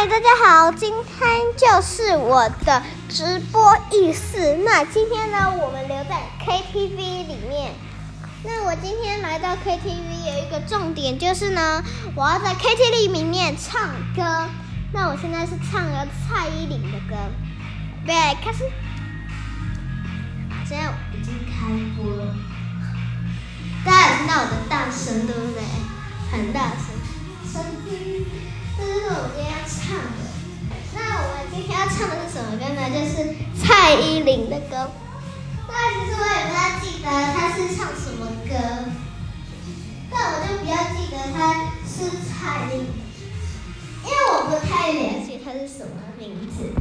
嗨，大家好，今天就是我的直播意思。那今天呢，我们留在 KTV 里面。那我今天来到 KTV 有一个重点，就是呢，我要在 KTV 里面唱歌。那我现在是唱了蔡依林的歌，预备开始。现在我已经开播了，大家听到我的大声对不对？很大声，声音。这就是我们今天要唱的。那我们今天要唱的是什么歌呢？就是蔡依林的歌。那其实我也不太记得她是唱什么歌，但我就比较记得她是蔡依林，因为我不太了解她是什么名字。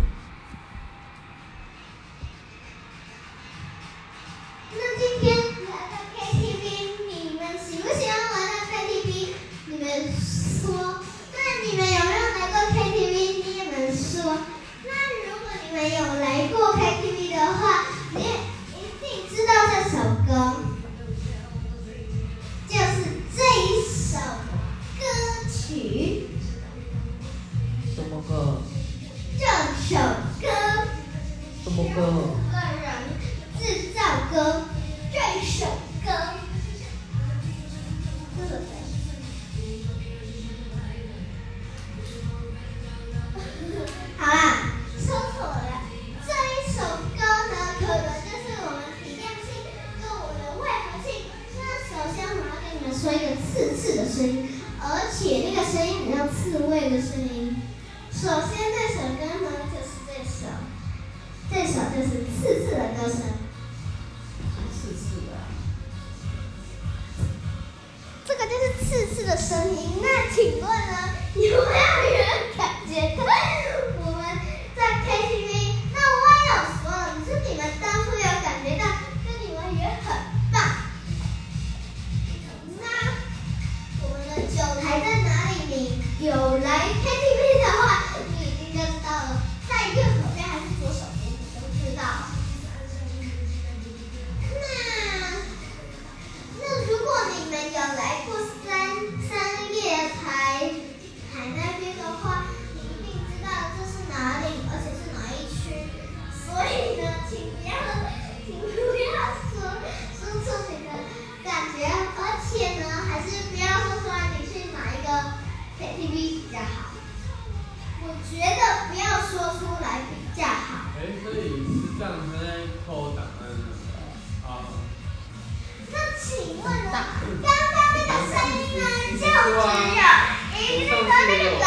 首歌。什么歌？个人制造歌，这首歌。好啦，说错了。这一首歌呢，可能就是我们体谅性跟我们的胃和性。那首先我要跟你们说一个刺刺的声音，而且那个声音很像刺猬的声音。首先呢，就是刺刺的歌声。刺刺的。这个就是刺刺的声音。那请问呢，有没有我觉得不要说出来比较好。哎，所以是这样子在偷档案的啊？那请问呢？刚刚那个声音呢，就只有一个那个老